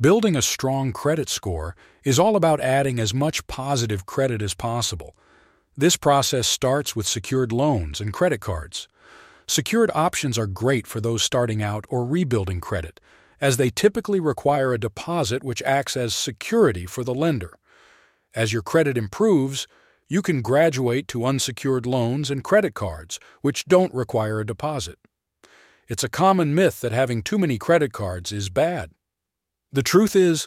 Building a strong credit score is all about adding as much positive credit as possible. This process starts with secured loans and credit cards. Secured options are great for those starting out or rebuilding credit, as they typically require a deposit which acts as security for the lender. As your credit improves, you can graduate to unsecured loans and credit cards, which don't require a deposit. It's a common myth that having too many credit cards is bad. The truth is,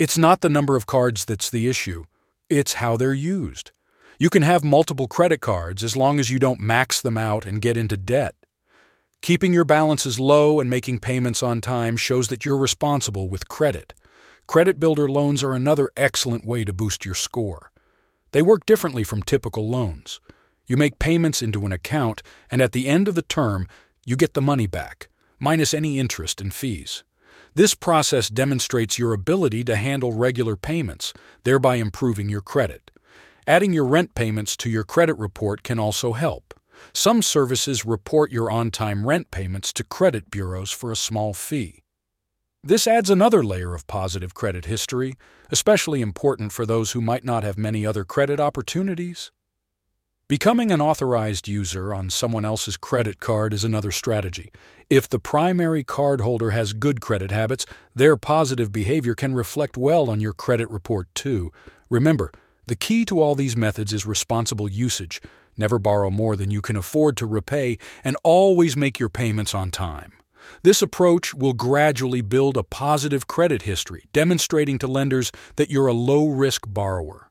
it's not the number of cards that's the issue, it's how they're used. You can have multiple credit cards as long as you don't max them out and get into debt. Keeping your balances low and making payments on time shows that you're responsible with credit. Credit builder loans are another excellent way to boost your score. They work differently from typical loans. You make payments into an account, and at the end of the term, you get the money back, minus any interest and fees. This process demonstrates your ability to handle regular payments, thereby improving your credit. Adding your rent payments to your credit report can also help. Some services report your on time rent payments to credit bureaus for a small fee. This adds another layer of positive credit history, especially important for those who might not have many other credit opportunities. Becoming an authorized user on someone else's credit card is another strategy. If the primary cardholder has good credit habits, their positive behavior can reflect well on your credit report too. Remember, the key to all these methods is responsible usage. Never borrow more than you can afford to repay, and always make your payments on time. This approach will gradually build a positive credit history, demonstrating to lenders that you're a low risk borrower.